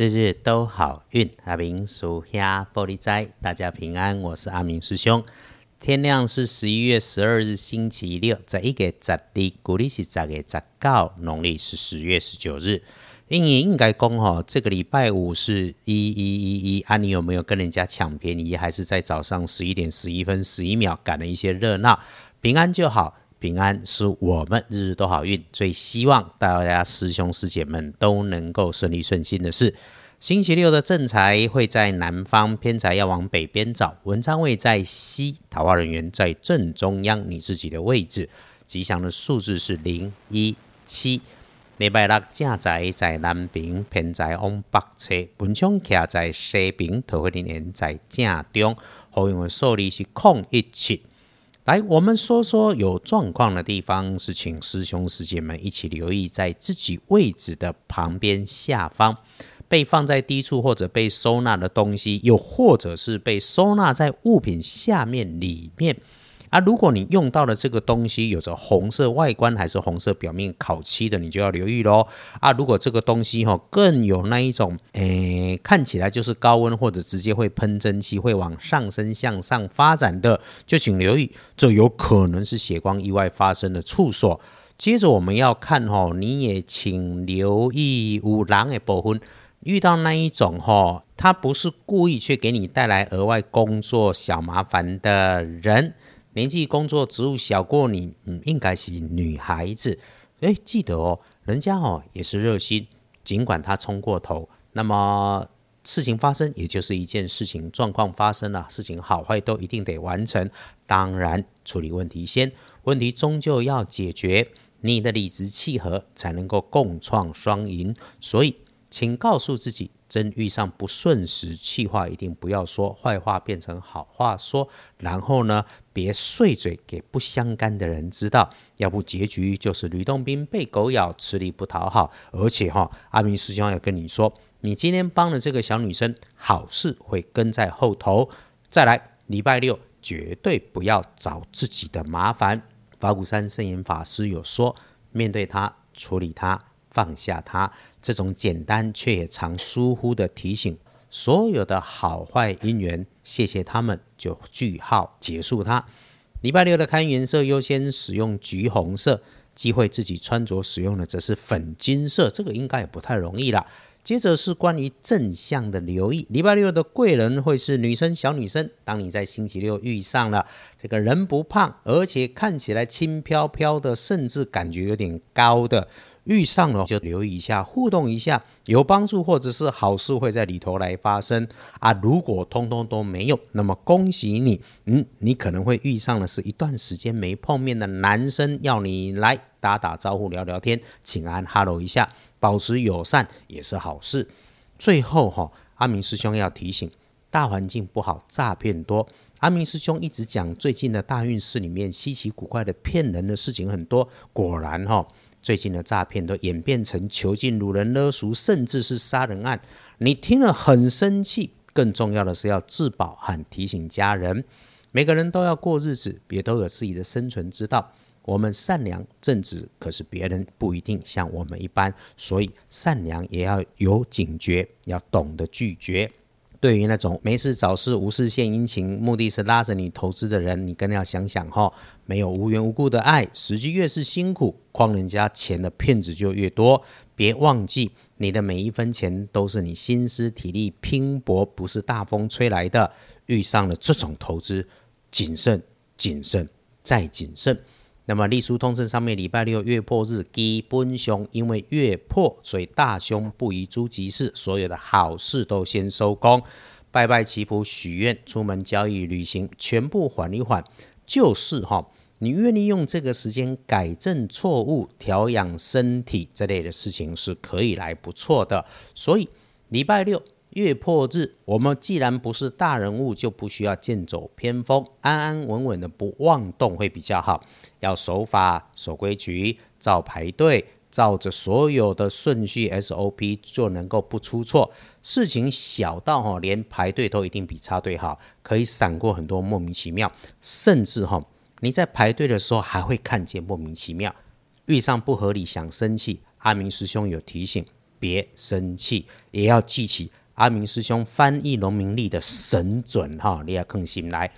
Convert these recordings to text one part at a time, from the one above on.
日日都好运，阿明属下玻璃斋，大家平安，我是阿明师兄。天亮是十一月十二日星期六，在一个十二，古历是十月十九，农历是十月十九日。应应该讲哈，这个礼拜五是一一一一，啊，你有没有跟人家抢便宜，还是在早上十一点十一分十一秒赶了一些热闹？平安就好。平安是我们日日都好运，最希望大家师兄师姐们都能够顺利顺心的事。星期六的正财会在南方，偏财要往北边找。文昌位在西，桃花人员在正中央，你自己的位置。吉祥的数字是零一七。礼拜六正财在南边，偏财往北侧。文昌徛在西边，桃花人员在正中。好运的数字是空一七。来，我们说说有状况的地方，是请师兄师姐们一起留意，在自己位置的旁边下方，被放在低处或者被收纳的东西，又或者是被收纳在物品下面里面。啊，如果你用到的这个东西有着红色外观还是红色表面烤漆的，你就要留意喽。啊，如果这个东西哈更有那一种，诶，看起来就是高温或者直接会喷蒸汽，会往上升向上发展的，就请留意，这有可能是血光意外发生的处所。接着我们要看哈，你也请留意五郎的部分，遇到那一种哈，他不是故意去给你带来额外工作小麻烦的人。年纪、工作、职务小过你，嗯，应该是女孩子。哎，记得哦，人家哦也是热心，尽管他冲过头，那么事情发生，也就是一件事情状况发生了，事情好坏都一定得完成。当然，处理问题先，问题终究要解决，你的理直气和才能够共创双赢。所以，请告诉自己。真遇上不顺时，气话一定不要说，坏话变成好话说。然后呢，别碎嘴给不相干的人知道，要不结局就是吕洞宾被狗咬，吃力不讨好。而且哈，阿明师兄要跟你说，你今天帮了这个小女生，好事会跟在后头。再来，礼拜六绝对不要找自己的麻烦。法鼓山圣严法师有说，面对他，处理他。放下他这种简单却也常疏忽的提醒，所有的好坏因缘，谢谢他们就句号结束它。礼拜六的开颜色优先使用橘红色，机会自己穿着使用的则是粉金色，这个应该也不太容易了。接着是关于正向的留意，礼拜六的贵人会是女生小女生。当你在星期六遇上了这个人不胖，而且看起来轻飘飘的，甚至感觉有点高的。遇上了就留意一下，互动一下，有帮助或者是好事会在里头来发生啊。如果通通都没有，那么恭喜你，嗯，你可能会遇上的是一段时间没碰面的男生要你来打打招呼、聊聊天，请安 hello 一下，保持友善也是好事。最后哈，阿明师兄要提醒，大环境不好，诈骗多。阿明师兄一直讲，最近的大运势里面稀奇古怪的骗人的事情很多，果然哈。最近的诈骗都演变成囚禁、掳人勒赎，甚至是杀人案。你听了很生气，更重要的是要自保和提醒家人。每个人都要过日子，也都有自己的生存之道。我们善良正直，可是别人不一定像我们一般，所以善良也要有警觉，要懂得拒绝。对于那种没事找事、无事献殷勤，目的是拉着你投资的人，你更要想想哈，没有无缘无故的爱，实际越是辛苦，诓人家钱的骗子就越多。别忘记，你的每一分钱都是你心思体力拼搏，不是大风吹来的。遇上了这种投资，谨慎、谨慎再谨慎。那么历书通胜上面礼拜六月破日基本凶，因为月破，所以大凶不宜诸吉事，所有的好事都先收工，拜拜祈福许愿，出门交易旅行，全部缓一缓，就是哈，你愿意用这个时间改正错误、调养身体这类的事情是可以来不错的，所以礼拜六。月破日，我们既然不是大人物，就不需要剑走偏锋，安安稳稳的不妄动会比较好。要守法、守规矩，照排队，照着所有的顺序 SOP 就能够不出错。事情小到哈，连排队都一定比插队好，可以闪过很多莫名其妙，甚至哈，你在排队的时候还会看见莫名其妙，遇上不合理想生气，阿明师兄有提醒。别生气，也要记起阿明师兄翻译农民历的神准哈，你要更心来。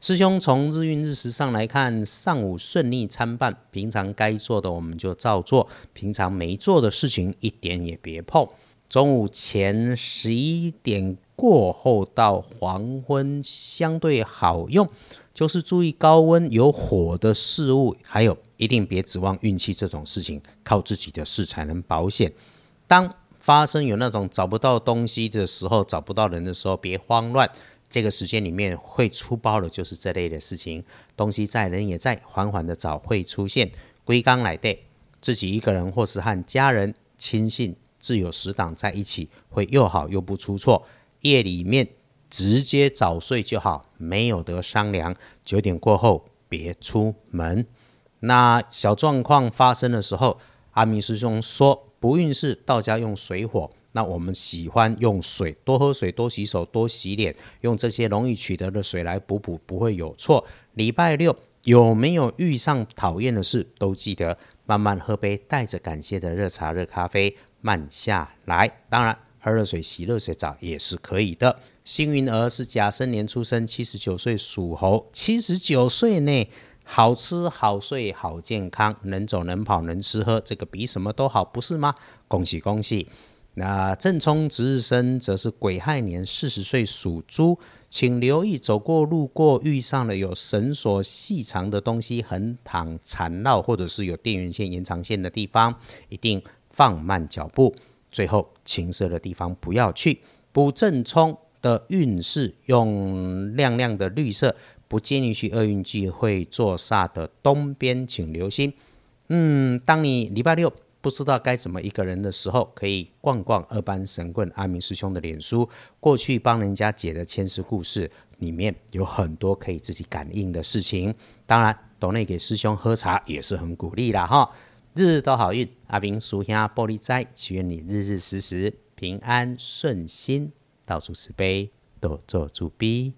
师兄从日运日时上来看，上午顺利参半，平常该做的我们就照做，平常没做的事情一点也别碰。中午前十一点过后到黄昏相对好用，就是注意高温有火的事物，还有一定别指望运气这种事情，靠自己的事才能保险。当发生有那种找不到东西的时候，找不到人的时候，别慌乱。这个时间里面会出包的，就是这类的事情。东西在，人也在，缓缓的找会出现。归刚来的，自己一个人或是和家人、亲信、自有死党在一起，会又好又不出错。夜里面直接早睡就好，没有得商量。九点过后别出门。那小状况发生的时候，阿弥师兄说不运势，道家用水火。那我们喜欢用水，多喝水，多洗手，多洗脸，用这些容易取得的水来补补，不会有错。礼拜六有没有遇上讨厌的事，都记得慢慢喝杯带着感谢的热茶、热咖啡，慢下来。当然，喝热水、洗热水澡也是可以的。幸运儿是甲申年出生，七十九岁属猴，七十九岁呢，好吃好睡好健康，能走能跑能吃喝，这个比什么都好，不是吗？恭喜恭喜！那正冲值日生则是癸亥年四十岁属猪，请留意走过路过遇上了有绳索细长的东西横躺缠绕，或者是有电源线延长线的地方，一定放慢脚步。最后青色的地方不要去。补正冲的运势用亮亮的绿色，不建议去厄运聚会坐煞的东边，请留心。嗯，当你礼拜六。不知道该怎么一个人的时候，可以逛逛二班神棍阿明师兄的脸书。过去帮人家解的千丝故事里面有很多可以自己感应的事情。当然，岛内给师兄喝茶也是很鼓励啦哈。日日都好运，阿明叔兄玻璃斋，祈愿你日日时时平安顺心，到处慈悲，多做主逼。